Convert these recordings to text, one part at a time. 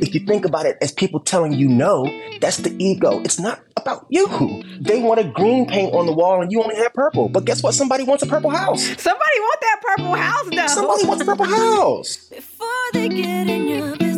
if you think about it as people telling you no, that's the ego. It's not about you. They want a green paint on the wall and you only have purple. But guess what? Somebody wants a purple house. Somebody want that purple house though. Somebody wants a purple house. Before they get in your business,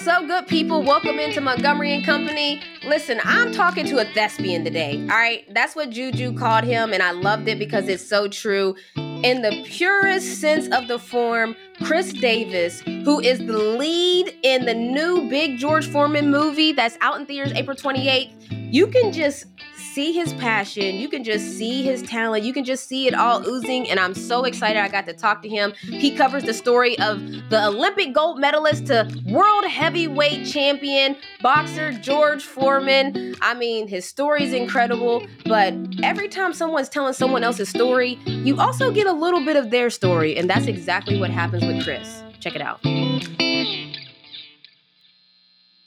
What's up? Good people? Welcome into Montgomery and Company. Listen, I'm talking to a thespian today. All right, that's what Juju called him, and I loved it because it's so true. In the purest sense of the form, Khris Davis, who is the lead in the new Big George Foreman movie that's out in theaters April 28th, you can just see his passion. You can just see his talent. You can just see it all oozing. And I'm so excited I got to talk to him. He covers the story of the Olympic gold medalist to world heavyweight champion boxer George Foreman. I mean, his story is incredible. But every time someone's telling someone else's story, you also get a little bit of their story. And that's exactly what happens with Khris. Check it out.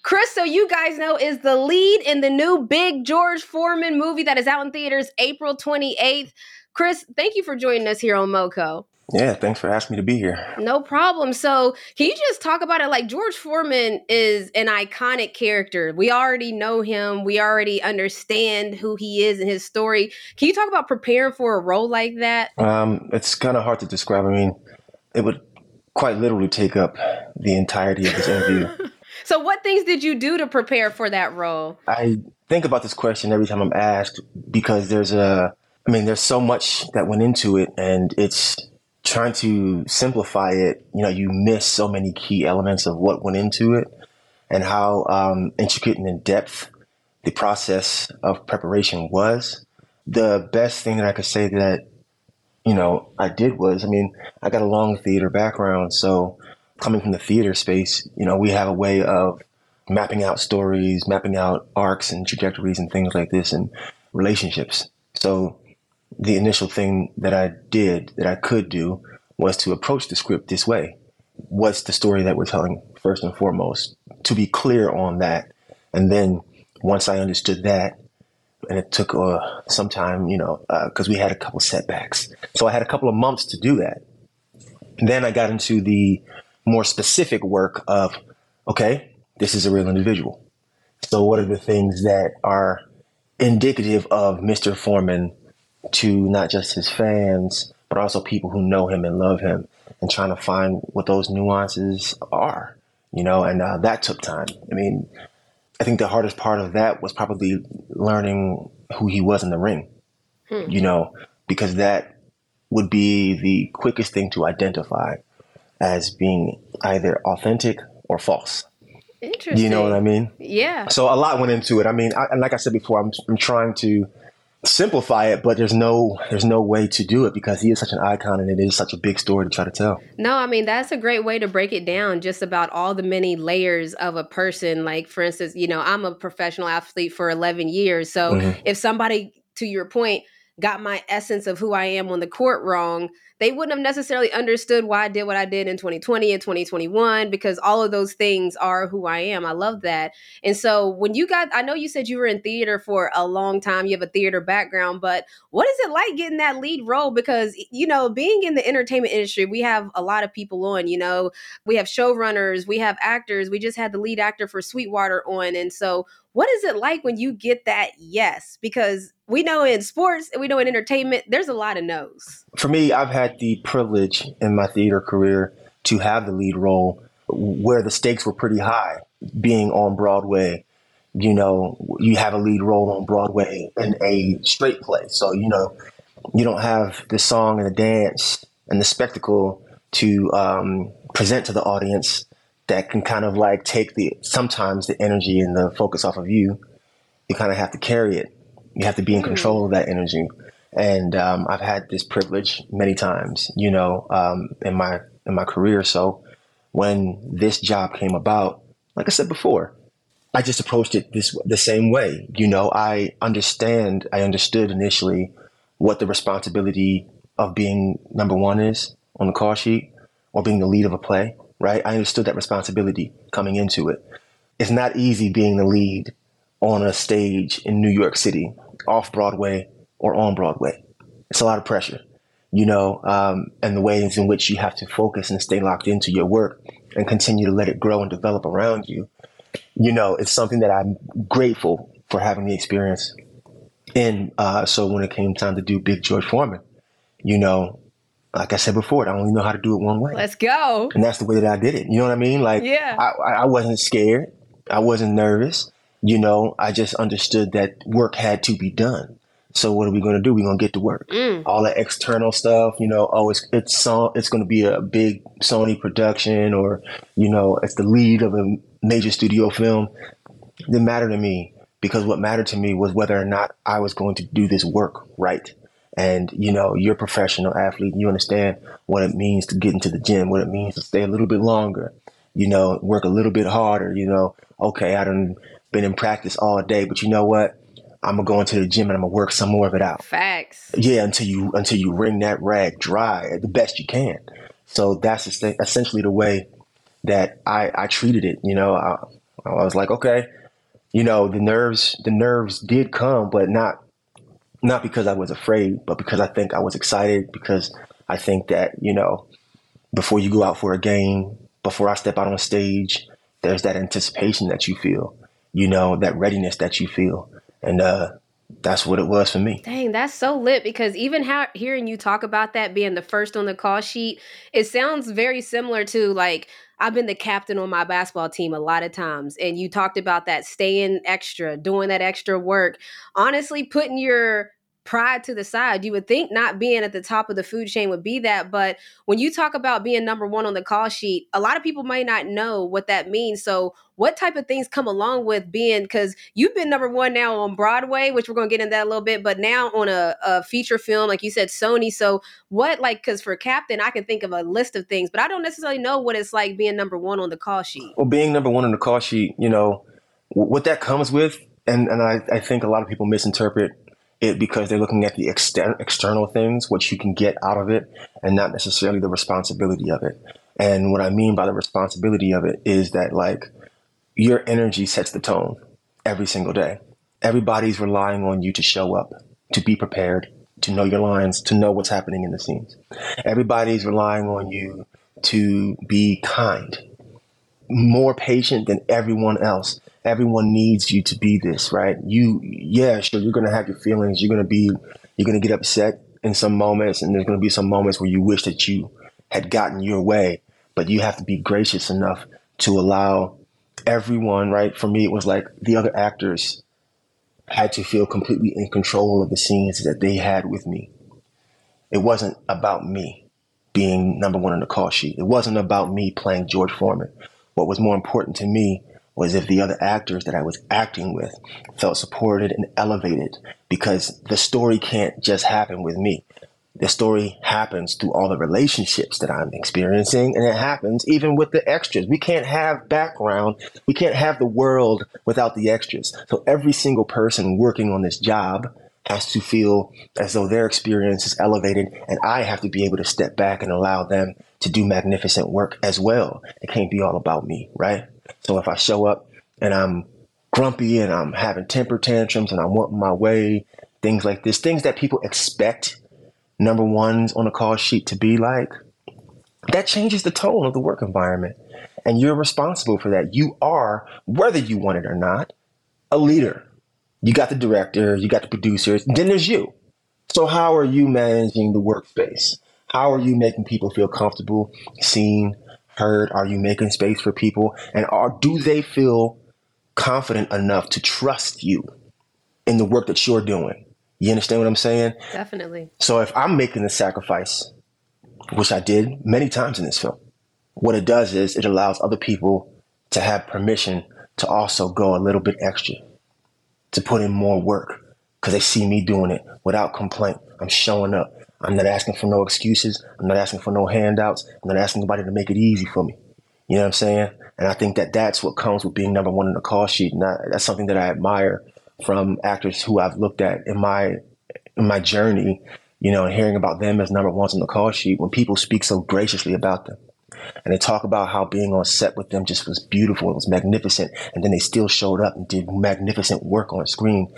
Khris, so you guys know, is the lead in the new Big George Foreman movie that is out in theaters April 28th. Khris, thank you for joining us here on MoCo. Yeah, thanks for asking me to be here. No problem. So, can you just talk about it? Like, George Foreman is an iconic character. We already know him, we already understand who he is and his story. Can you talk about preparing for a role like that? Um, it's kind of hard to describe. I mean, it would quite literally take up the entirety of this interview. So, what things did you do to prepare for that role? I think about this question every time I'm asked because there's a, I mean, there's so much that went into it, and it's trying to simplify it. You know, you miss so many key elements of what went into it and how um, intricate and in depth the process of preparation was. The best thing that I could say that, you know, I did was, I mean, I got a long theater background, so coming from the theater space, you know, we have a way of mapping out stories, mapping out arcs and trajectories and things like this and relationships. So the initial thing that I did that I could do was to approach the script this way. What's the story that we're telling first and foremost? To be clear on that. And then once I understood that, and it took uh, some time, you know, because uh, we had a couple setbacks. So I had a couple of months to do that. And then I got into the more specific work of, okay, this is a real individual. So, what are the things that are indicative of Mr. Foreman to not just his fans, but also people who know him and love him, and trying to find what those nuances are, you know? And uh, that took time. I mean, I think the hardest part of that was probably learning who he was in the ring, hmm. you know, because that would be the quickest thing to identify as being either authentic or false. Interesting. You know what I mean? Yeah. So a lot went into it. I mean, I, and like I said before, I'm, I'm trying to simplify it, but there's no there's no way to do it because he is such an icon and it is such a big story to try to tell. No, I mean that's a great way to break it down just about all the many layers of a person. Like for instance, you know, I'm a professional athlete for 11 years. So mm-hmm. if somebody to your point got my essence of who I am on the court wrong, they wouldn't have necessarily understood why I did what I did in 2020 and 2021 because all of those things are who I am. I love that. And so when you got, I know you said you were in theater for a long time, you have a theater background, but what is it like getting that lead role? Because, you know, being in the entertainment industry, we have a lot of people on, you know, we have showrunners, we have actors, we just had the lead actor for Sweetwater on. And so what is it like when you get that yes? Because we know in sports and we know in entertainment, there's a lot of no's. For me, I've had the privilege in my theater career to have the lead role where the stakes were pretty high, being on Broadway. You know, you have a lead role on Broadway in a straight play. So, you know, you don't have the song and the dance and the spectacle to um, present to the audience that can kind of like take the sometimes the energy and the focus off of you. You kind of have to carry it. You have to be in control of that energy. And um, I've had this privilege many times, you know, um, in my in my career. So when this job came about, like I said before, I just approached it this the same way. You know, I understand. I understood initially what the responsibility of being number one is, on the call sheet or being the lead of a play, right? I understood that responsibility coming into it. It's not easy being the lead on a stage in New York City, off Broadway or on Broadway. It's a lot of pressure, you know, um, and the ways in which you have to focus and stay locked into your work and continue to let it grow and develop around you. You know, it's something that I'm grateful for having the experience in. Uh, so when it came time to do Big George Foreman, you know, like I said before, I only know how to do it one way. Let's go. And that's the way that I did it. You know what I mean? Like, Yeah. I, I wasn't scared. I wasn't nervous. You know, I just understood that work had to be done. So what are we going to do? We're going to get to work. Mm. All that external stuff, you know, oh, it's it's so, it's going to be a big Sony production, or you know, it's the lead of a major studio film. It didn't matter to me because what mattered to me was whether or not I was going to do this work right. And you know, you're a professional athlete. You understand what it means to get into the gym, what it means to stay a little bit longer. You know, work a little bit harder. You know, okay, I done been in practice all day, but you know what? I'm gonna go into the gym and I'm gonna work some more of it out. Facts. Yeah, until you until you wring that rag dry the best you can. So that's essentially the way that I, I treated it. You know, I, I was like, okay, you know, the nerves the nerves did come, but not not because I was afraid, but because I think I was excited. Because I think that you know, before you go out for a game, before I step out on stage, there's that anticipation that you feel. You know, that readiness that you feel, and uh, that's what it was for me. Dang, that's so lit because even how, hearing you talk about that being the first on the call sheet, it sounds very similar to like I've been the captain on my basketball team a lot of times. And you talked about that staying extra, doing that extra work, honestly, putting your pride to the side. You would think not being at the top of the food chain would be that. But when you talk about being number one on the call sheet, a lot of people might not know what that means. So, what type of things come along with being because you've been number one now on Broadway, which we're going to get into that a little bit, but now on a, a feature film, like you said, Sony. So, what, like, because for Captain, I can think of a list of things, but I don't necessarily know what it's like being number one on the call sheet. Well, being number one on the call sheet, you know, what that comes with, and, and I, I think a lot of people misinterpret it because they're looking at the exter- external things, what you can get out of it, and not necessarily the responsibility of it. And what I mean by the responsibility of it is that, like, your energy sets the tone every single day. Everybody's relying on you to show up, to be prepared, to know your lines, to know what's happening in the scenes. Everybody's relying on you to be kind, more patient than everyone else. Everyone needs you to be this, right? You, yeah, sure, you're gonna have your feelings. You're gonna be, you're gonna get upset in some moments, and there's gonna be some moments where you wish that you had gotten your way. But you have to be gracious enough to allow everyone, right? For me, it was like the other actors had to feel completely in control of the scenes that they had with me. It wasn't about me being number one on the call sheet. It wasn't about me playing George Foreman. What was more important to me was if the other actors that I was acting with felt supported and elevated because the story can't just happen with me. The story happens through all the relationships that I'm experiencing, and it happens even with the extras. We can't have background, we can't have the world without the extras. So every single person working on this job has to feel as though their experience is elevated, and I have to be able to step back and allow them to do magnificent work as well. It can't be all about me, right? So if I show up and I'm grumpy and I'm having temper tantrums and I'm wanting my way, things like this, things that people expect number ones on a call sheet to be like, that changes the tone of the work environment. And you're responsible for that. You are, whether you want it or not, a leader. You got the director, you got the producers, then there's you. So, how are you managing the workspace? How are you making people feel comfortable, seen, heard? Are you making space for people? And are do they feel confident enough to trust you in the work that you're doing? You understand what I'm saying? Definitely. So if I'm making the sacrifice, which I did many times in this film, what it does is it allows other people to have permission to also go a little bit extra, to put in more work, because they see me doing it without complaint. I'm showing up. I'm not asking for no excuses. I'm not asking for no handouts. I'm not asking nobody to make it easy for me. You know what I'm saying? And I think that that's what comes with being number one in the call sheet. And I, that's something that I admire from actors who I've looked at in my in my journey. you know, and hearing about them as number ones on the call sheet when people speak so graciously about them. And they talk about how being on set with them just was beautiful, it was magnificent, and then they still showed up and did magnificent work on screen.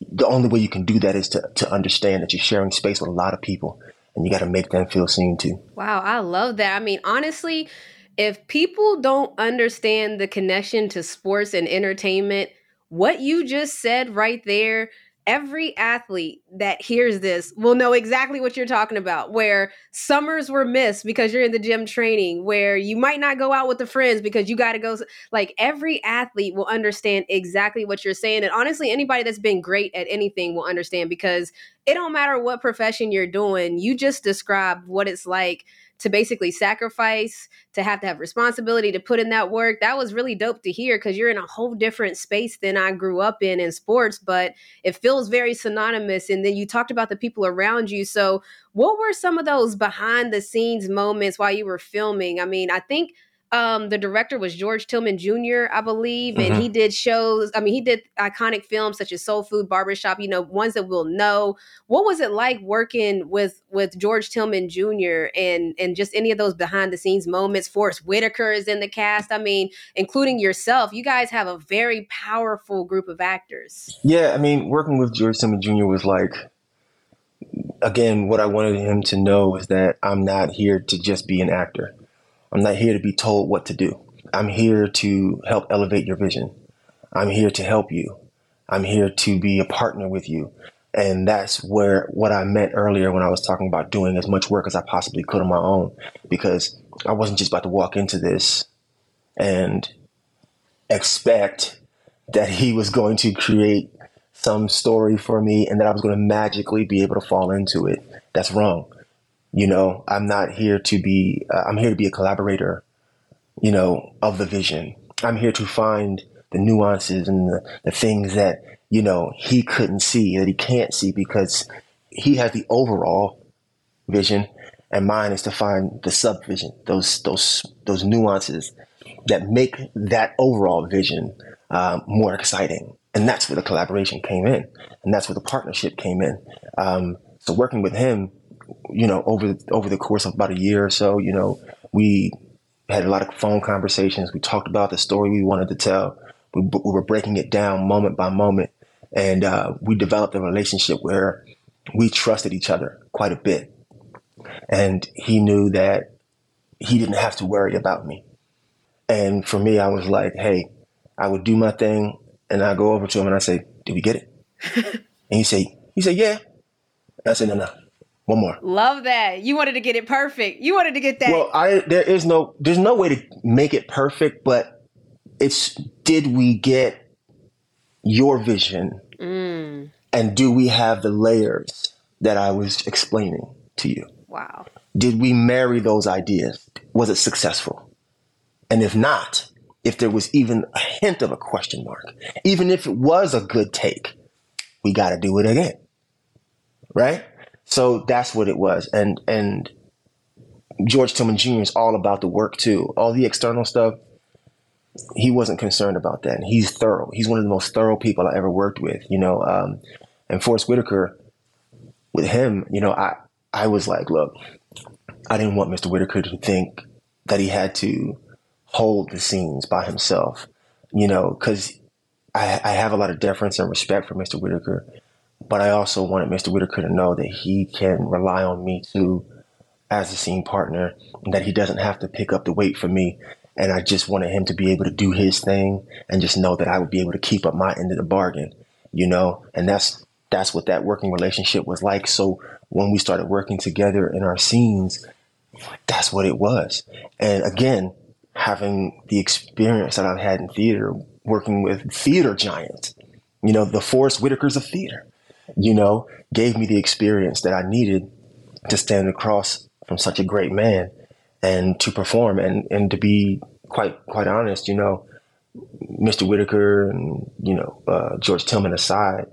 The only way you can do that is to, to understand that you're sharing space with a lot of people and you got to make them feel seen too. Wow, I love that. I mean, honestly, if people don't understand the connection to sports and entertainment, what you just said right there every athlete that hears this will know exactly what you're talking about where summers were missed because you're in the gym training where you might not go out with the friends because you got to go like every athlete will understand exactly what you're saying and honestly anybody that's been great at anything will understand because it don't matter what profession you're doing you just describe what it's like to basically sacrifice, to have to have responsibility to put in that work. That was really dope to hear because you're in a whole different space than I grew up in in sports, but it feels very synonymous. And then you talked about the people around you. So, what were some of those behind the scenes moments while you were filming? I mean, I think um, the director was George Tillman Jr., I believe, and mm-hmm. he did shows. I mean, he did iconic films such as Soul Food, Barbershop. You know, ones that we'll know. What was it like working with with George Tillman Jr. and and just any of those behind the scenes moments? Forest Whitaker is in the cast. I mean, including yourself. You guys have a very powerful group of actors. Yeah, I mean, working with George Tillman Jr. was like again, what I wanted him to know is that I'm not here to just be an actor. I'm not here to be told what to do. I'm here to help elevate your vision. I'm here to help you. I'm here to be a partner with you. And that's where what I meant earlier when I was talking about doing as much work as I possibly could on my own, because I wasn't just about to walk into this and expect that he was going to create some story for me and that I was going to magically be able to fall into it. That's wrong. You know, I'm not here to be, uh, I'm here to be a collaborator, you know, of the vision. I'm here to find the nuances and the, the things that, you know, he couldn't see, that he can't see because he has the overall vision and mine is to find the subvision, those, those, those nuances that make that overall vision um, more exciting. And that's where the collaboration came in. And that's where the partnership came in. Um, so working with him, you know, over over the course of about a year or so, you know, we had a lot of phone conversations. We talked about the story we wanted to tell. We, we were breaking it down moment by moment, and uh, we developed a relationship where we trusted each other quite a bit. And he knew that he didn't have to worry about me. And for me, I was like, hey, I would do my thing, and I go over to him and I say, "Did we get it?" and he say, "He said, yeah." And I said, "No, no, one more. Love that. You wanted to get it perfect. You wanted to get that. Well, I there is no there's no way to make it perfect, but it's did we get your vision? Mm. And do we have the layers that I was explaining to you? Wow. Did we marry those ideas? Was it successful? And if not, if there was even a hint of a question mark, even if it was a good take, we got to do it again. Right? So that's what it was. And and George Tillman Jr. is all about the work too. All the external stuff, he wasn't concerned about that. And he's thorough. He's one of the most thorough people I ever worked with. You know, um, and Forest Whitaker, with him, you know, I I was like, look, I didn't want Mr. Whitaker to think that he had to hold the scenes by himself. You know, because I, I have a lot of deference and respect for Mr. Whitaker but I also wanted Mr. Whitaker to know that he can rely on me too as a scene partner and that he doesn't have to pick up the weight for me. And I just wanted him to be able to do his thing and just know that I would be able to keep up my end of the bargain, you know? And that's that's what that working relationship was like. So when we started working together in our scenes, that's what it was. And again, having the experience that I've had in theater, working with theater giants, you know, the Forest Whitakers of theater you know, gave me the experience that I needed to stand across from such a great man and to perform and, and to be quite quite honest, you know, Mr. Whitaker and you know uh, George Tillman aside,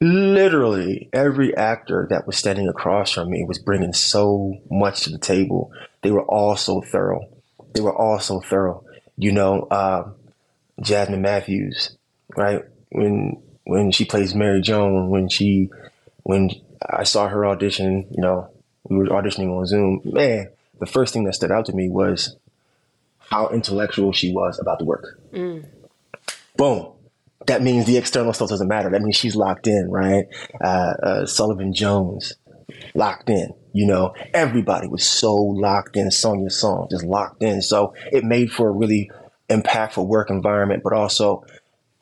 literally every actor that was standing across from me was bringing so much to the table. They were all so thorough. They were all so thorough. You know, uh, Jasmine Mathews, right? When when she plays Mary Joan, when she when I saw her audition. You know, we were auditioning on Zoom. Man, the first thing that stood out to me was how intellectual she was about the work. Boom. That means the external stuff doesn't matter. That means she's locked in, right? Uh, uh, Sullivan Jones, locked in. You know, everybody was so locked in. Sonja Sohn just locked in. So it made for a really impactful work environment, but also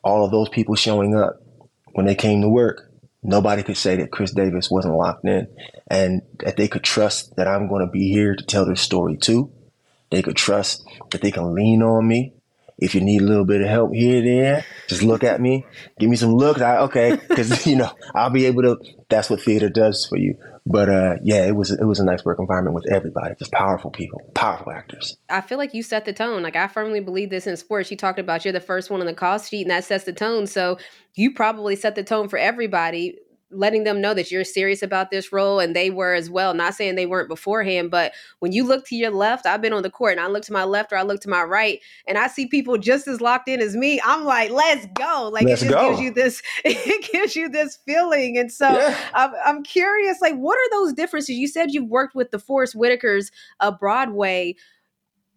all of those people showing up when they came to work. Nobody could say that Khris Davis wasn't locked in and that they could trust that I'm going to be here to tell their story too. They could trust that they can lean on me. If you need a little bit of help here, there, just look at me, give me some looks. I, okay, because you know I'll be able to. That's what theater does for you. But uh, yeah, it was it was a nice work environment with everybody, just powerful people, powerful actors. I feel like you set the tone. Like I firmly believe this in sports. You talked about you're the first one on the call sheet, and that sets the tone. So you probably set the tone for everybody, letting them know that you're serious about this role, and they were as well. Not saying they weren't beforehand, but when you look to your left, I've been on the court, and I look to my left or I look to my right, and I see people just as locked in as me. I'm like, let's go! Like Let's it just go. gives you this, it gives you this feeling, and so. Yeah. I'm, I'm curious, like, what are those differences? You said you've worked with the Forest Whitakers of Broadway.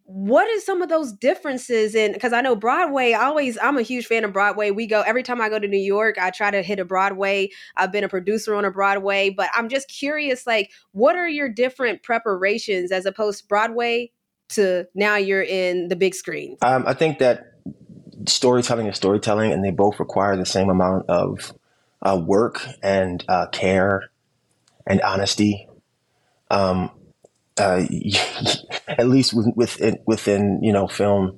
What is some of those differences in? Because I know Broadway. I always, I'm a huge fan of Broadway. We go every time I go to New York. I try to hit a Broadway. I've been a producer on a Broadway, but I'm just curious, like, what are your different preparations as opposed to Broadway to now you're in the big screen? Um, I think that storytelling is storytelling, and they both require the same amount of uh, work and uh, care and honesty. Um, uh, at least with, within within you know film,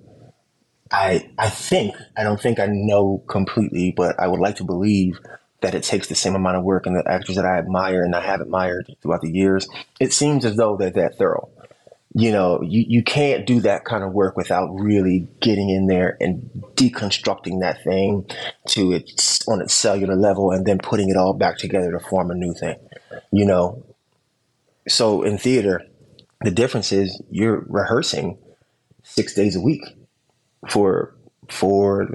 I I think I don't think I know completely, but I would like to believe that it takes the same amount of work. And the actors that I admire and I have admired throughout the years, it seems as though they're that thorough you know, you, you can't do that kind of work without really getting in there and deconstructing that thing to its on its cellular level and then putting it all back together to form a new thing. You know. So in theater, the difference is you're rehearsing six days a week for four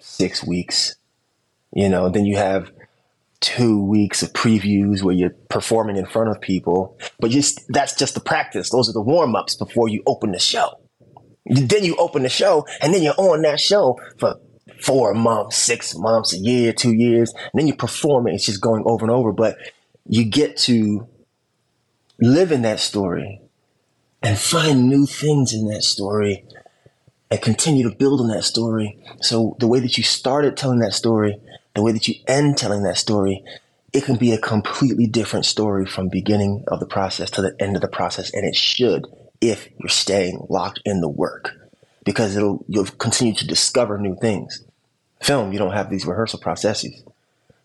six weeks. You know, then you have two weeks of previews where you're performing in front of people, but just that's just the practice. Those are the warm ups before you open the show. Then you open the show, and then you're on that show for four months, six months, a year, two years, and then you perform it. It's just going over and over, but you get to live in that story and find new things in that story and continue to build on that story. So the way that you started telling that story, the way that you end telling that story, it can be a completely different story from beginning of the process to the end of the process, and it should if you're staying locked in the work, because it'll you'll continue to discover new things. Film, you don't have these rehearsal processes,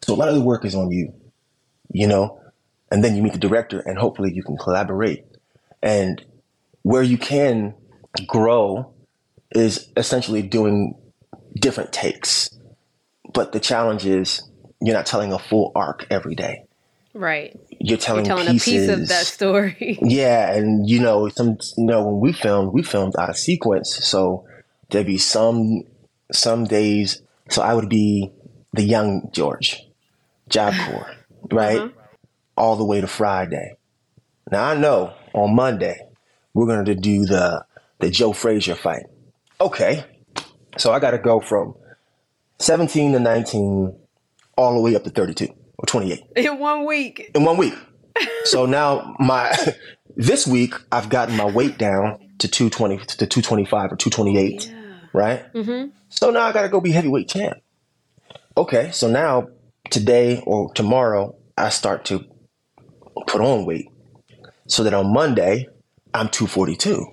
so a lot of the work is on you, you know, and then you meet the director, and hopefully you can collaborate, and where you can grow is essentially doing different takes. But the challenge is you're not telling a full arc every day. Right. You're telling, You're telling pieces. a piece of that story. Yeah, and you know, some you know when we filmed, we filmed out of sequence. So there'd be some some days. So I would be the young George, Job Corps, right, Uh-huh. all the way to Friday. Now I know on Monday we're going to do the the Joe Frazier fight. Okay, so I got to go from 17 to 19 all the way up to 32 or 28 In one week. in one week. So now my this week I've gotten my weight down to 220 to 225 or 228, Yeah. right? Mm-hmm. So now I got to go be heavyweight champ. Okay, so now today or tomorrow I start to put on weight so that on Monday I'm 242.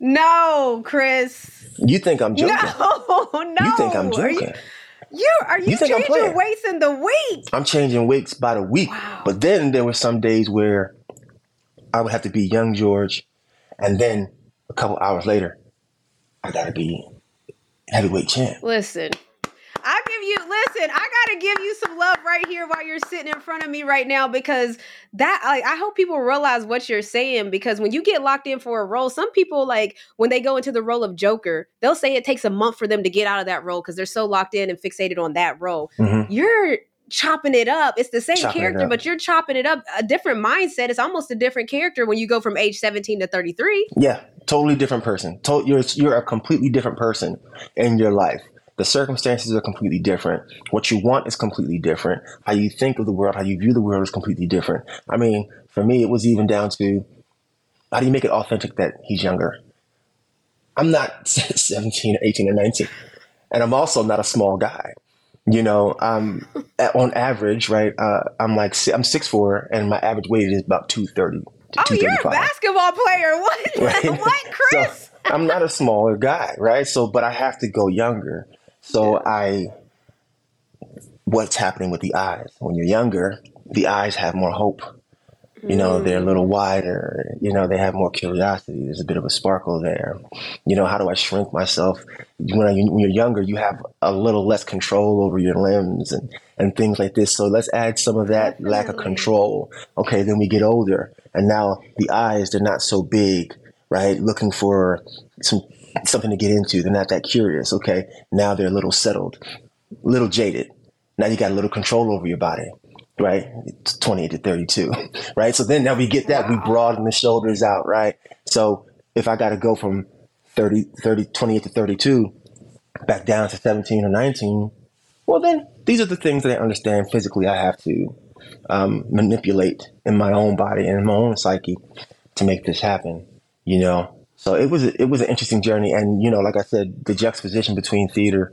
No, Khris. You think I'm joking? No, no. You think I'm Are you, joking? you are you, You changing weights in the week? I'm changing weights by the week. Wow. But then there were some days where I would have to be young George, and then a couple hours later, I got to be heavyweight champ. Listen, I give you listen. I gotta give you some love right here while you're sitting in front of me right now because that like I hope people realize what you're saying because when you get locked in for a role, some people like when they go into the role of Joker, they'll say it takes a month for them to get out of that role because they're so locked in and fixated on that role. Mhm. You're chopping it up. It's the same Chopping character, but you're chopping it up. A different mindset. It's almost a different character when you go from age 17 to 33. Yeah, totally different person. To- you're you're a completely different person in your life. The circumstances are completely different. What you want is completely different. How you think of the world, how you view the world is completely different. I mean, for me, it was even down to how do you make it authentic that he's younger? I'm not 17, or 18, or 19. And I'm also not a small guy. You know, um, on average, right? Uh, I'm like, I'm 6'4, and my average weight is about 230 to Oh, you're a basketball player. What? Right. what, Khris? So I'm not a smaller guy, right? So, but I have to go younger. So I, what's happening with the eyes? When you're younger, the eyes have more hope. You know, they're a little mm. wider. You know, they have more curiosity. There's a bit of a sparkle there. You know, how do I shrink myself? When, I, when you're younger, you have a little less control over your limbs and, and things like this. So let's add some of that lack of control. Okay, then we get older, and now the eyes, they're not so big, right? Looking for some something to get into. They're not that curious. Okay, now they're a little settled, a little jaded. Now you got a little control over your body, right? It's 28 to 32, right? So then now we get that. We broaden the shoulders out, right? So if I got to go from 30, 30, 28 to 32 back down to 17 or 19, well, then these are the things that I understand physically I have to um, manipulate in my own body and in my own psyche to make this happen, you know? So it was it was an interesting journey, and you know, like I said, the juxtaposition between theater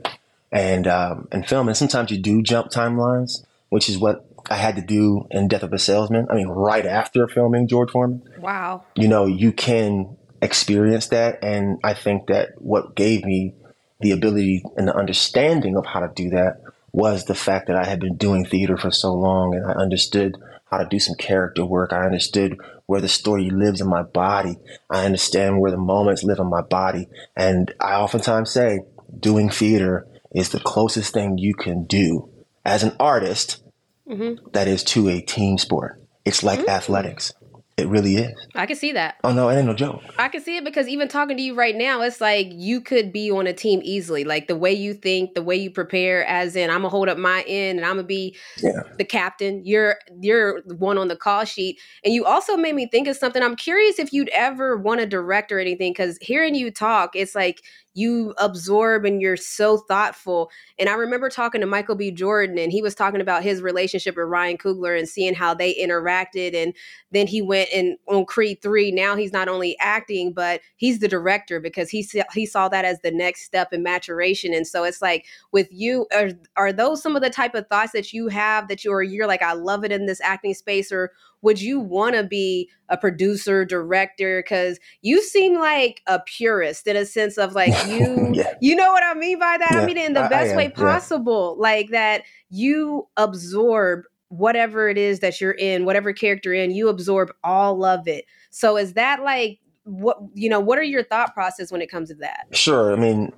and um, and film, and sometimes you do jump timelines, which is what I had to do in Death of a Salesman. I mean, right after filming George Foreman, Wow. you know, you can experience that, and I think that what gave me the ability and the understanding of how to do that was the fact that I had been doing theater for so long, and I understood how to do some character work. I understood where the story lives in my body. I understand where the moments live in my body. And I oftentimes say, doing theater is the closest thing you can do as an artist mm-hmm. that is to a team sport. It's like mm. athletics. It really is. I can see that. Oh no, it ain't no joke. I can see it because even talking to you right now, it's like you could be on a team easily. Like the way you think, the way you prepare, as in I'm gonna hold up my end and I'm gonna be Yeah. the captain. You're you're one on the call sheet. And you also made me think of something. I'm curious if you'd ever want to direct or anything, because hearing you talk, it's like you absorb and you're so thoughtful. And I remember talking to Michael B. Jordan, and he was talking about his relationship with Ryan Coogler and seeing how they interacted. And then he went and on Creed 3, now he's not only acting, but he's the director because he he saw that as the next step in maturation. And so it's like with you, are, are those some of the type of thoughts that you have that you're, you're like, I love it in this acting space? Or would you want to be a producer, director? Because you seem like a purist in a sense of like you, Yeah. you know what I mean by that? I mean in the I- I best am, way yeah. possible. Like that you absorb whatever it is that you're in, whatever character in, you absorb all of it. So is that like what you know, what are your thought process when it comes to that? Sure. I mean,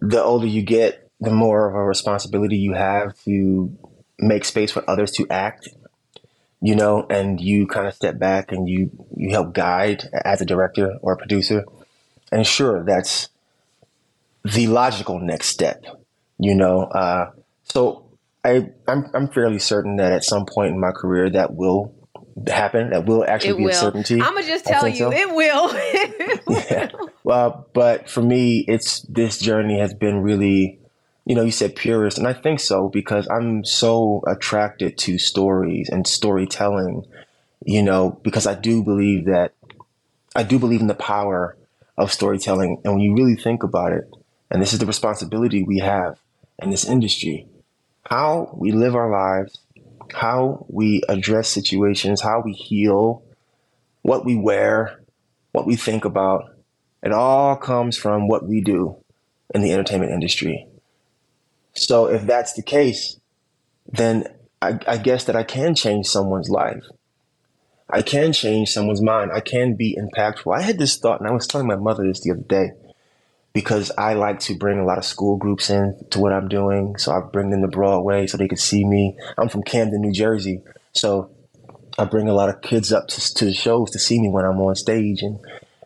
the older you get, the more of a responsibility you have to make space for others to act. You know, and you kind of step back and you you help guide as a director or a producer. And sure, that's the logical next step. You know, uh, so I I'm I'm fairly certain that at some point in my career that will happen. That will actually It be a certainty. I'm gonna just tell you, so. it will. It will. Yeah. Well, but for me, it's this journey has been really, you know, you said purist, and I think so because I'm so attracted to stories and storytelling, you know, because I do believe that I do believe in the power of storytelling. And when you really think about it, and this is the responsibility we have in this industry, how we live our lives, how we address situations, how we heal, what we wear, what we think about, it all comes from what we do in the entertainment industry. So if that's the case, then I, I guess that I can change someone's life. I can change someone's mind. I can be impactful. I had this thought, and I was telling my mother this the other day because I like to bring a lot of school groups in to what I'm doing. So I bring them to Broadway so they could see me. I'm from Camden, New Jersey. So I bring a lot of kids up to, to the shows to see me when I'm on stage. And,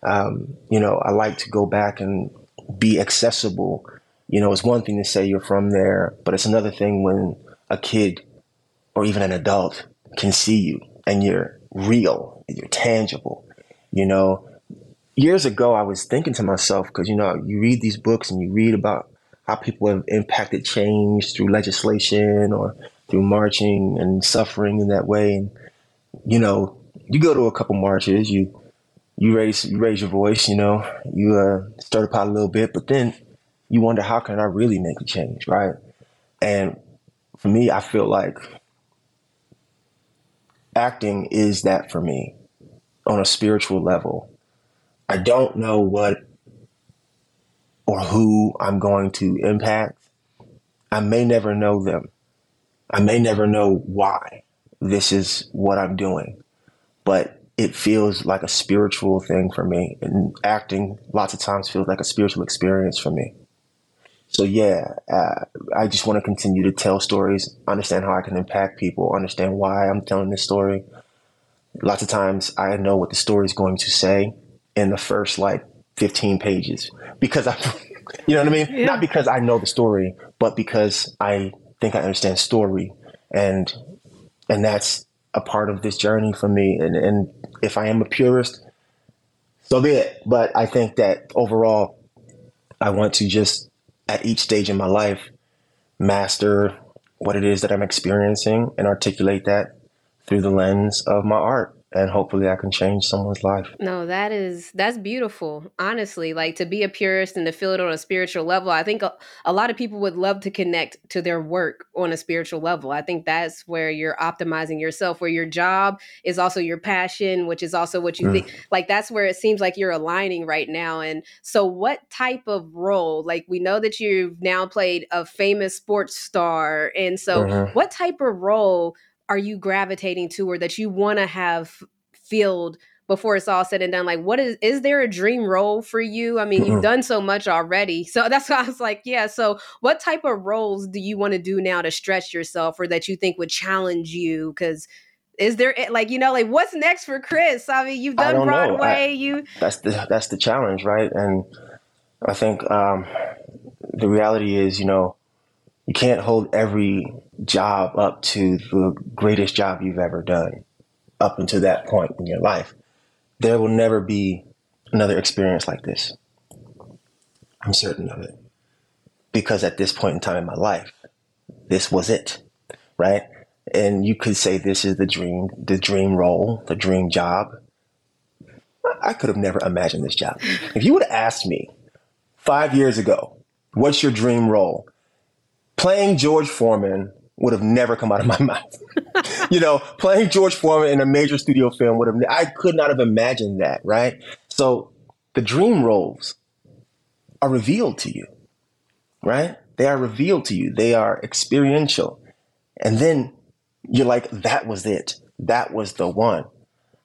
um, you know, I like to go back and be accessible. You know, it's one thing to say you're from there, but it's another thing when a kid or even an adult can see you and you're real and you're tangible. You know, years ago, I was thinking to myself, because, you know, you read these books and you read about how people have impacted change through legislation or through marching and suffering in that way. And, you know, you go to a couple marches, you you raise you raise your voice, you know, you uh, stir the pot a little bit, but then you wonder how can I really make a change, right? And for me, I feel like acting is that for me on a spiritual level. I don't know what or who I'm going to impact. I may never know them. I may never know why this is what I'm doing, but it feels like a spiritual thing for me. And acting lots of times feels like a spiritual experience for me. So yeah, uh, I just want to continue to tell stories, understand how I can impact people, understand why I'm telling this story. Lots of times I know what the story is going to say in the first like 15 pages because I, you know what I mean? Yeah. Not because I know the story, but because I think I understand story and, and that's a part of this journey for me. And, and if I am a purist, so be it. But I think that overall, I want to just at each stage in my life master what it is that I'm experiencing and articulate that through the lens of my art and hopefully I can change someone's life. No, that is that's beautiful. Honestly, like to be a purist and to feel it on a spiritual level. I think a, a, lot of people would love to connect to their work on a spiritual level. I think that's where you're optimizing yourself, where your job is also your passion, which is also what you mm. think. Like that's where it seems like you're aligning right now. And so, what type of role? Like we know that you've now played a famous sports star, and so mm-hmm. what type of role? Are you gravitating to or that you want to have filled before it's all said and done? Like what is is there a dream role for you? I mean you've done so much already. So that's why i was like yeah so what type of roles do you want to do now to stretch yourself or that you think would challenge you? Because is there like you know like what's next for Khris? I mean you've done broadway I, you that's the that's the challenge right? And i think um the reality is you know you can't hold every job up to the greatest job you've ever done up until that point in your life. There will never be another experience like this. I'm certain of it. Because at this point in time in my life, this was it, right? And you could say this is the dream, the dream role, the dream job. I could have never imagined this job. If you would have asked me five years ago, what's your dream role? Playing George Foreman would have never come out of my mouth. you know, playing George Foreman in a major studio film would have, I could not have imagined that, right? So the dream roles are revealed to you, right? They are revealed to you, they are experiential. And then you're like, that was it. That was the one.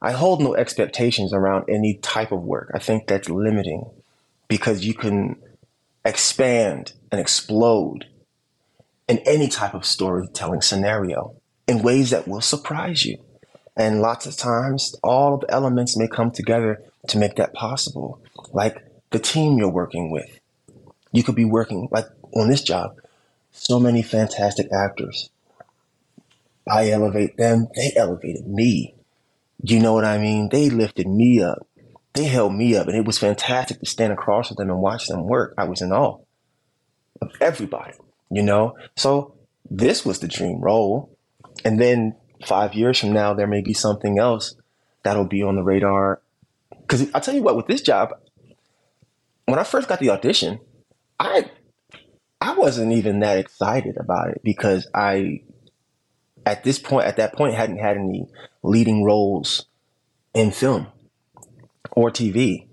I hold no expectations around any type of work. I think that's limiting because you can expand and explode in any type of storytelling scenario in ways that will surprise you. And lots of times, all of the elements may come together to make that possible. Like the team you're working with. You could be working, like on this job, so many fantastic actors. I elevate them, they elevated me. You know what I mean? They lifted me up. They held me up, and it was fantastic to stand across with them and watch them work. I was in awe of everybody you know? So this was the dream role. And then five years from now, there may be something else that'll be on the radar. Because I'll tell you what, with this job, when I first got the audition, I I wasn't even that excited about it because I at this point at that point hadn't had any leading roles in film or TV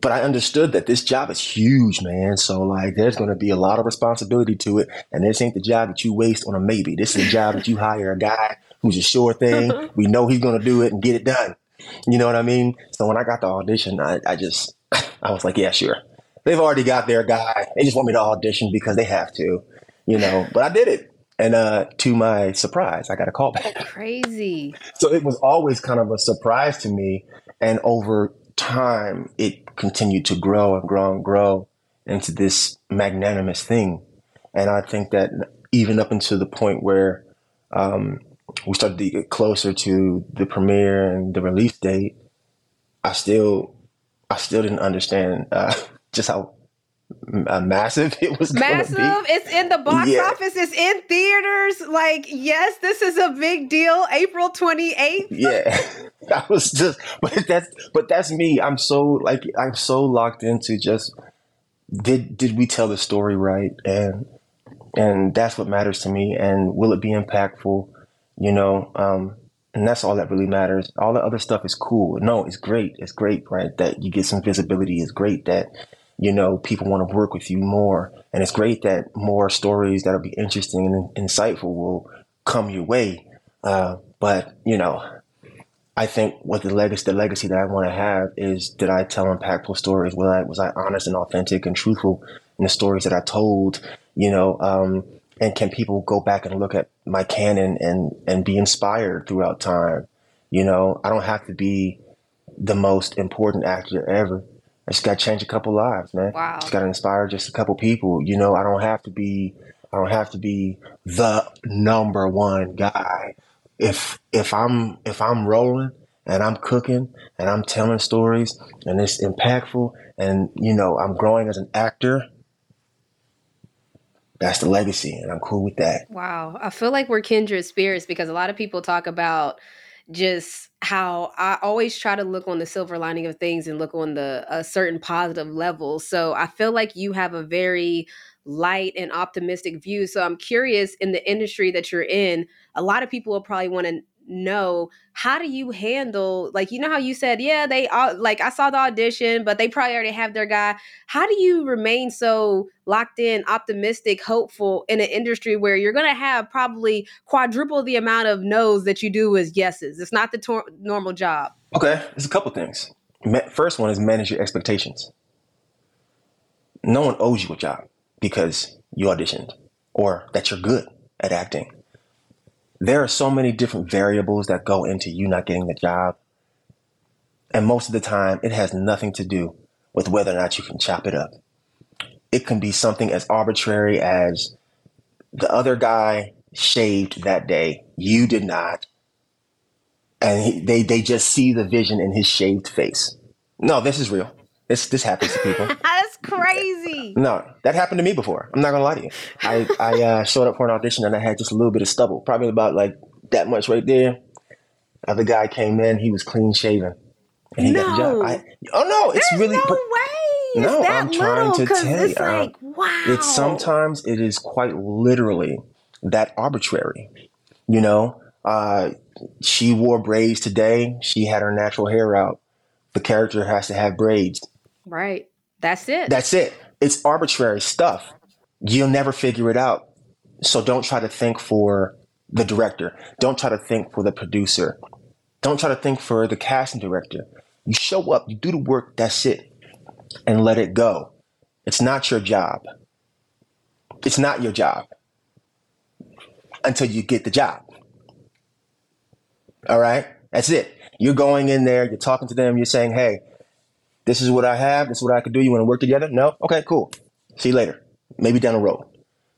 but I understood that this job is huge, man. So like, there's going to be a lot of responsibility to it, and this ain't the job that you waste on a maybe. This is a job that you hire a guy who's a sure thing. we know he's going to do it and get it done. You know what I mean? So when I got the audition, I, I just, I was like, yeah, sure. They've already got their guy. They just want me to audition because they have to, you know. But I did it, and uh, to my surprise, I got a call back. Crazy. So it was always kind of a surprise to me, and over time, it continued to grow and grow and grow into this magnanimous thing. And I think that even up until the point where um, we started to get closer to the premiere and the release date, I still, I still didn't understand uh, just how uh, massive it was Massive. It's in the box Yeah. office. It's in theaters. Like, yes, this is a big deal. April 28th. Yeah, I was just, but that's, but that's me. I'm so like, I'm so locked into just did did we tell the story right, and and that's what matters to me. And will it be impactful? You know, um, and that's all that really matters. All the other stuff is cool. No, it's great. It's great, right? That you get some visibility. is great that you know people want to work with you more, and it's great that more stories that'll be interesting and insightful will come your way. Uh, but you know, I think what the legacy, the legacy that I want to have is did I tell impactful stories? Was I was I honest and authentic and truthful in the stories that I told? You know, um, and can people go back and look at my canon and and be inspired throughout time? You know, I don't have to be the most important actor ever. I just got to change a couple lives, man. Wow. Just got to inspire just a couple people. You know, I don't have to be I don't have to be the number one guy. If if I'm if I'm rolling and I'm cooking and I'm telling stories and it's impactful and you know I'm growing as an actor, that's the legacy and I'm cool with that. Wow. I feel like we're kindred spirits because a lot of people talk about just how I always try to look on the silver lining of things and look on the a certain positive level. So I feel like you have a very light and optimistic view. So I'm curious in the industry that you're in, a lot of people will probably want to know how do you handle like you know how you said yeah they all like I saw the audition but they probably already have their guy how do you remain so locked in optimistic hopeful in an industry where you're going to have probably quadruple the amount of no's that you do as yeses it's not the tor- normal job Okay, there's a couple things. First one is manage your expectations. No one owes you a job because you auditioned or that you're good at acting. There are so many different variables that go into you not getting the job. And most of the time, it has nothing to do with whether or not you can chop it up. It can be something as arbitrary as the other guy shaved that day, you did not, and he, they they just see the vision in his shaved face. No, this is real. This this happens to people. that's crazy No, that happened to me before. I'm not gonna lie to you. I I uh, showed up for an audition and I had just a little bit of stubble, probably about like that much right there. Other guy came in, he was clean shaven, and he got the job. I, oh no, it's There's really. no but way No, that I'm trying little to tell you, uh, like wow it's sometimes it is quite literally that arbitrary. You know, uh, she wore braids today. She had her natural hair out. The character has to have braids. Right that's it That's it. It's arbitrary stuff. You'll never figure it out. So don't try to think for the director. Don't try to think for the producer. Don't try to think for the casting director. You show up, you do the work, that's it. And let it go. It's not your job. It's not your job until you get the job. All right? That's it. You're going in there, you're talking to them, you're saying, hey, this is what I have, this is what I could do. You want to work together? No? Okay, cool. See you later. Maybe down the road.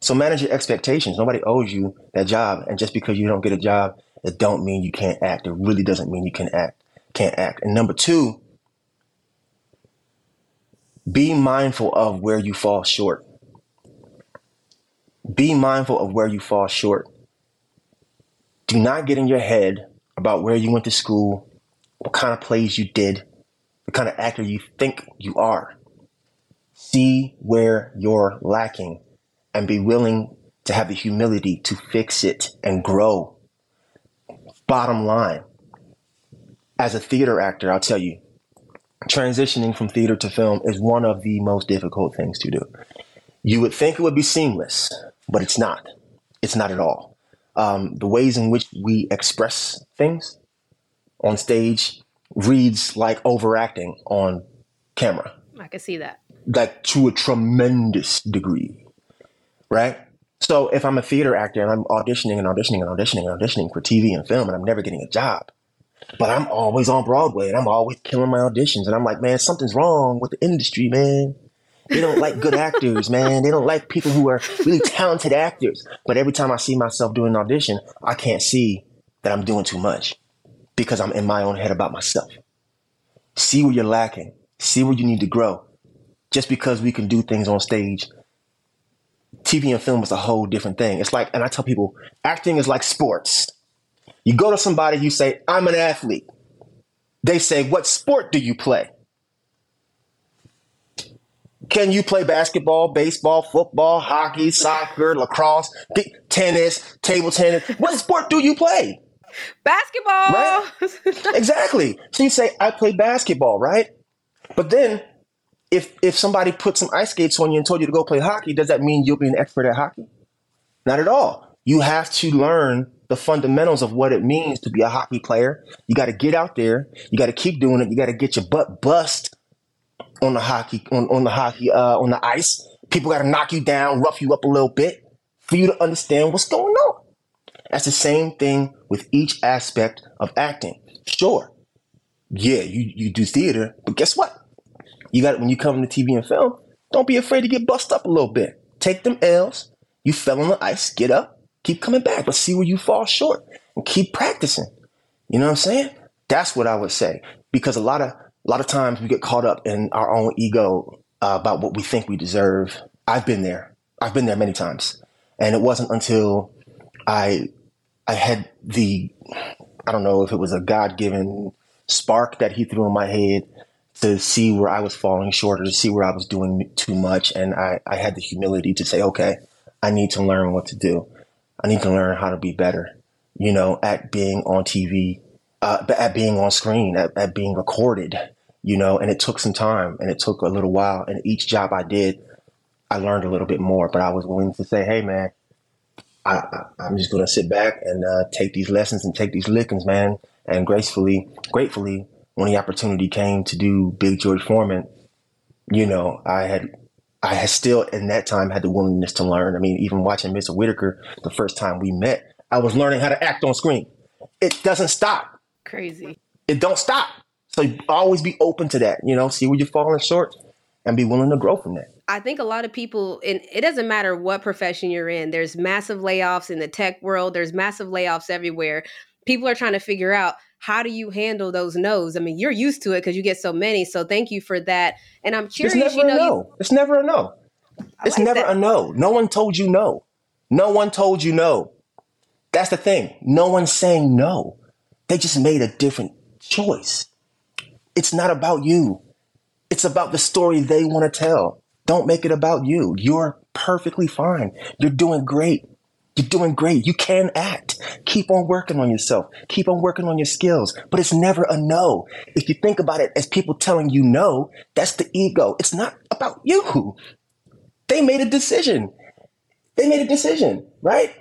So manage your expectations. Nobody owes you that job. And just because you don't get a job, it don't mean you can't act. It really doesn't mean you can act, can't act. And number two, be mindful of where you fall short. Be mindful of where you fall short. Do not get in your head about where you went to school, what kind of plays you did, the kind of actor you think you are. See where you're lacking and be willing to have the humility to fix it and grow. Bottom line, as a theater actor, I'll tell you, transitioning from theater to film is one of the most difficult things to do. You would think it would be seamless, but it's not. It's not at all. Um, the ways in which we express things on stage reads like overacting on camera, i can see that like to a tremendous degree, right? So if I'm a theater actor and I'm auditioning and auditioning and auditioning and auditioning for TV and film and I'm never getting a job, but I'm always on Broadway and I'm always killing my auditions and I'm like, man, something's wrong with the industry, man. They don't like good actors, man. They don't like people who are really talented actors. But every time I see myself doing an audition, I can't see that I'm doing too much because I'm in my own head about myself. See where you're lacking. See where you need to grow. Just because we can do things on stage, TV and film is a whole different thing. It's like, and I tell people, acting is like sports. You go to somebody, you say, I'm an athlete. They say, What sport do you play? Can you play basketball, baseball, football, hockey, soccer, lacrosse, tennis, table tennis? What sport do you play? Basketball. Right? Exactly. So you say, I play basketball, right? But then if if somebody put some ice skates on you and told you to go play hockey, does that mean you'll be an expert at hockey? Not at all. You have to learn the fundamentals of what it means to be a hockey player. You got to get out there. You got to keep doing it. You got to get your butt bust on the hockey on, on the hockey uh, on the ice. People got to knock you down, rough you up a little bit for you to understand what's going on. That's the same thing with each aspect of acting. Sure, yeah, you, you do theater, but guess what? You got when you come to TV and film, don't be afraid to get bust up a little bit. Take them L's. You fell on the ice, get up, keep coming back, but see where you fall short and keep practicing. You know what I'm saying? That's what I would say. Because a lot of a lot of times we get caught up in our own ego uh, about what we think we deserve. I've been there. I've been there many times. And it wasn't until I I had the I don't know if it was a God given spark that he threw in my head to see where I was falling short or to see where I was doing too much. And I, I had the humility to say, okay, I need to learn what to do. I need to learn how to be better, you know, at being on TV, uh, at being on screen, at, at being recorded, you know, and it took some time and it took a little while. And each job I did, I learned a little bit more, but I was willing to say, hey, man, I, I, am just going to sit back and uh, take these lessons and take these lickings, man. And gracefully, gratefully, when the opportunity came to do Big George Foreman, you know, I had I had still in that time had the willingness to learn. I mean, even watching Mr. Whitaker the first time we met, I was learning how to act on screen. It doesn't stop. Crazy. It don't stop. So always be open to that. You know, see where you're falling short, and be willing to grow from that. I think a lot of people, and it doesn't matter what profession you're in, there's massive layoffs in the tech world, there's massive layoffs everywhere. People are trying to figure out how do you handle those no's? I mean, you're used to it because you get so many. So thank you for that. And I'm curious, it's never you know, a no. You, it's never a no. It's like never that. a no. No one told you no. No one told you no. That's the thing. No one's saying no. They just made a different choice. It's not about you. It's about the story they want to tell. Don't make it about you. You're perfectly fine. You're doing great. You're doing great. You can act. Keep on working on yourself. Keep on working on your skills. But it's never a no. If you think about it as people telling you no, that's the ego. It's not about you. They made a decision. They made a decision, right?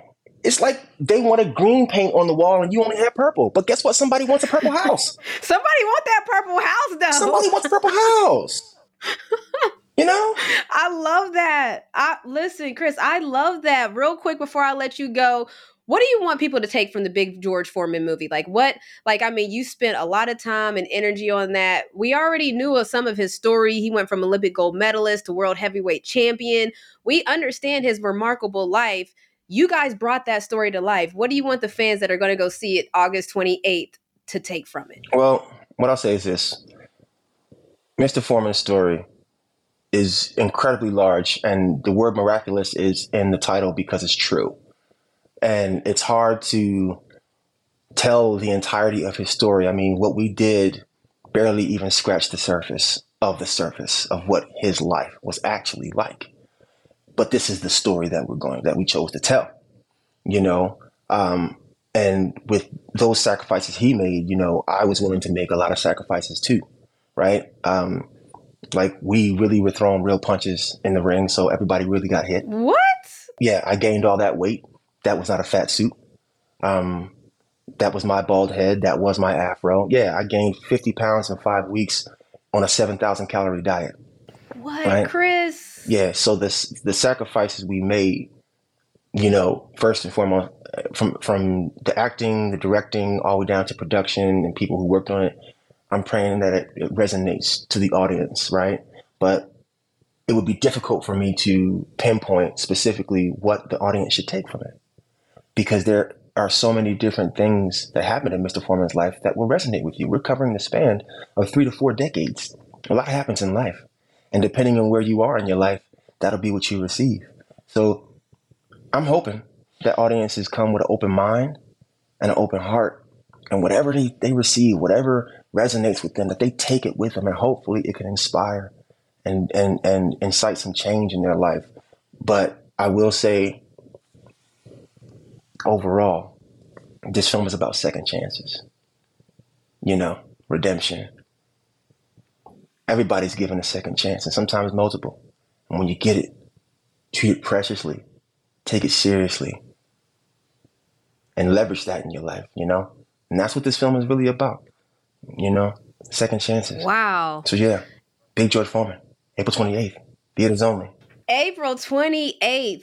It's like they wanted green paint on the wall and you only had purple. But guess what? Somebody wants a purple house. Somebody want that purple house though. Somebody wants a purple house. You know? I love that. I listen, Khris, I love that. Real quick before I let you go, what do you want people to take from the big George Foreman movie? Like what like I mean, you spent a lot of time and energy on that. We already knew of some of his story. He went from Olympic gold medalist to world heavyweight champion. We understand his remarkable life. You guys brought that story to life. What do you want the fans that are going to go see it August 28th to take from it? Well, what I'll say is this. Mr. Foreman's story is incredibly large, and the word miraculous is in the title because it's true. And it's hard to tell the entirety of his story. I mean, what we did barely even scratched the surface of the surface of what his life was actually like. But this is the story that we're going that we chose to tell. You know, um, and with those sacrifices he made, you know, I was willing to make a lot of sacrifices too, right? Um, like we really were throwing real punches in the ring, so everybody really got hit. What? Yeah, I gained all that weight. That was not a fat suit. Um, that was my bald head. That was my afro. Yeah, I gained 50 pounds in five weeks on a 7,000 calorie diet. What, right? Khris? Yeah, so this the sacrifices we made, you know, first and foremost, from from the acting, the directing, all the way down to production and people who worked on it I'm praying that it, it resonates to the audience, right? But it would be difficult for me to pinpoint specifically what the audience should take from it because there are so many different things that happen in Mr. Foreman's life that will resonate with you. We're covering the span of three to four decades. A lot happens in life. And depending on where you are in your life, that'll be what you receive. So I'm hoping that audiences come with an open mind and an open heart. And whatever they, they receive, whatever resonates with them, that they take it with them and hopefully it can inspire and, and, and incite some change in their life. But I will say overall, this film is about second chances. You know, redemption. Everybody's given a second chance, and sometimes multiple. And when you get it, treat it preciously, take it seriously, and leverage that in your life, you know? And that's what this film is really about, you know? Second chances. Wow. So, yeah, Big George Foreman, April 28th, theaters only. April 28th.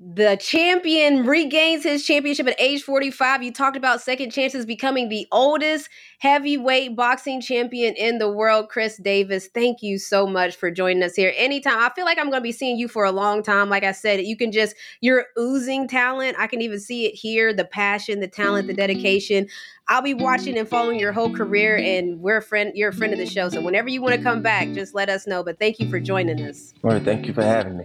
The champion regains his championship at age 45. You talked about second chances becoming the oldest heavyweight boxing champion in the world. Khris Davis, thank you so much for joining us here. Anytime. I feel like I'm going to be seeing you for a long time. Like I said, you can just, you're oozing talent. I can even see it here the passion, the talent, the mm-hmm. dedication. I'll be watching and following your whole career, and we're a friend, you're a friend of the show. So whenever you want to come back, just let us know. But thank you for joining us. All right, thank you for having me.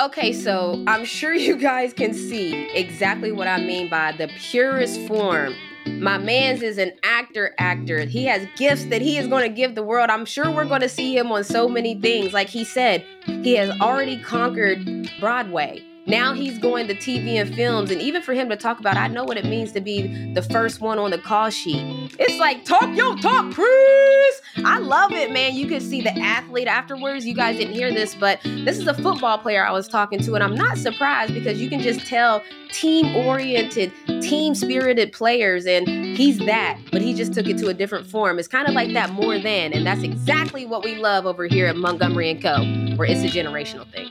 Okay, so I'm sure you guys can see exactly what I mean by the purest form. My man's is an actor, actor. He has gifts that he is going to give the world. I'm sure we're going to see him on so many things. Like he said, he has already conquered Broadway. Now he's going to TV and films, and even for him to talk about, I know what it means to be the first one on the call sheet. It's like talk yo talk, Khris. I love it, man. You can see the athlete afterwards. You guys didn't hear this, but this is a football player I was talking to, and I'm not surprised because you can just tell team-oriented, team-spirited players, and he's that, but he just took it to a different form. It's kind of like that more than, and that's exactly what we love over here at Montgomery and Co., where it's a generational thing.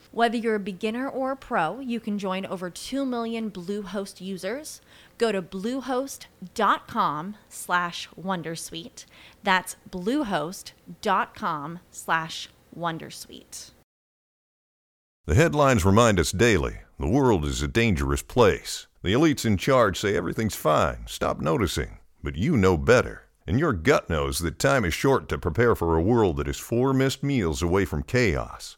Whether you're a beginner or a pro, you can join over 2 million Bluehost users. Go to bluehost.com slash wondersuite. That's bluehost.com slash wondersuite. The headlines remind us daily the world is a dangerous place. The elites in charge say everything's fine, stop noticing. But you know better. And your gut knows that time is short to prepare for a world that is four missed meals away from chaos.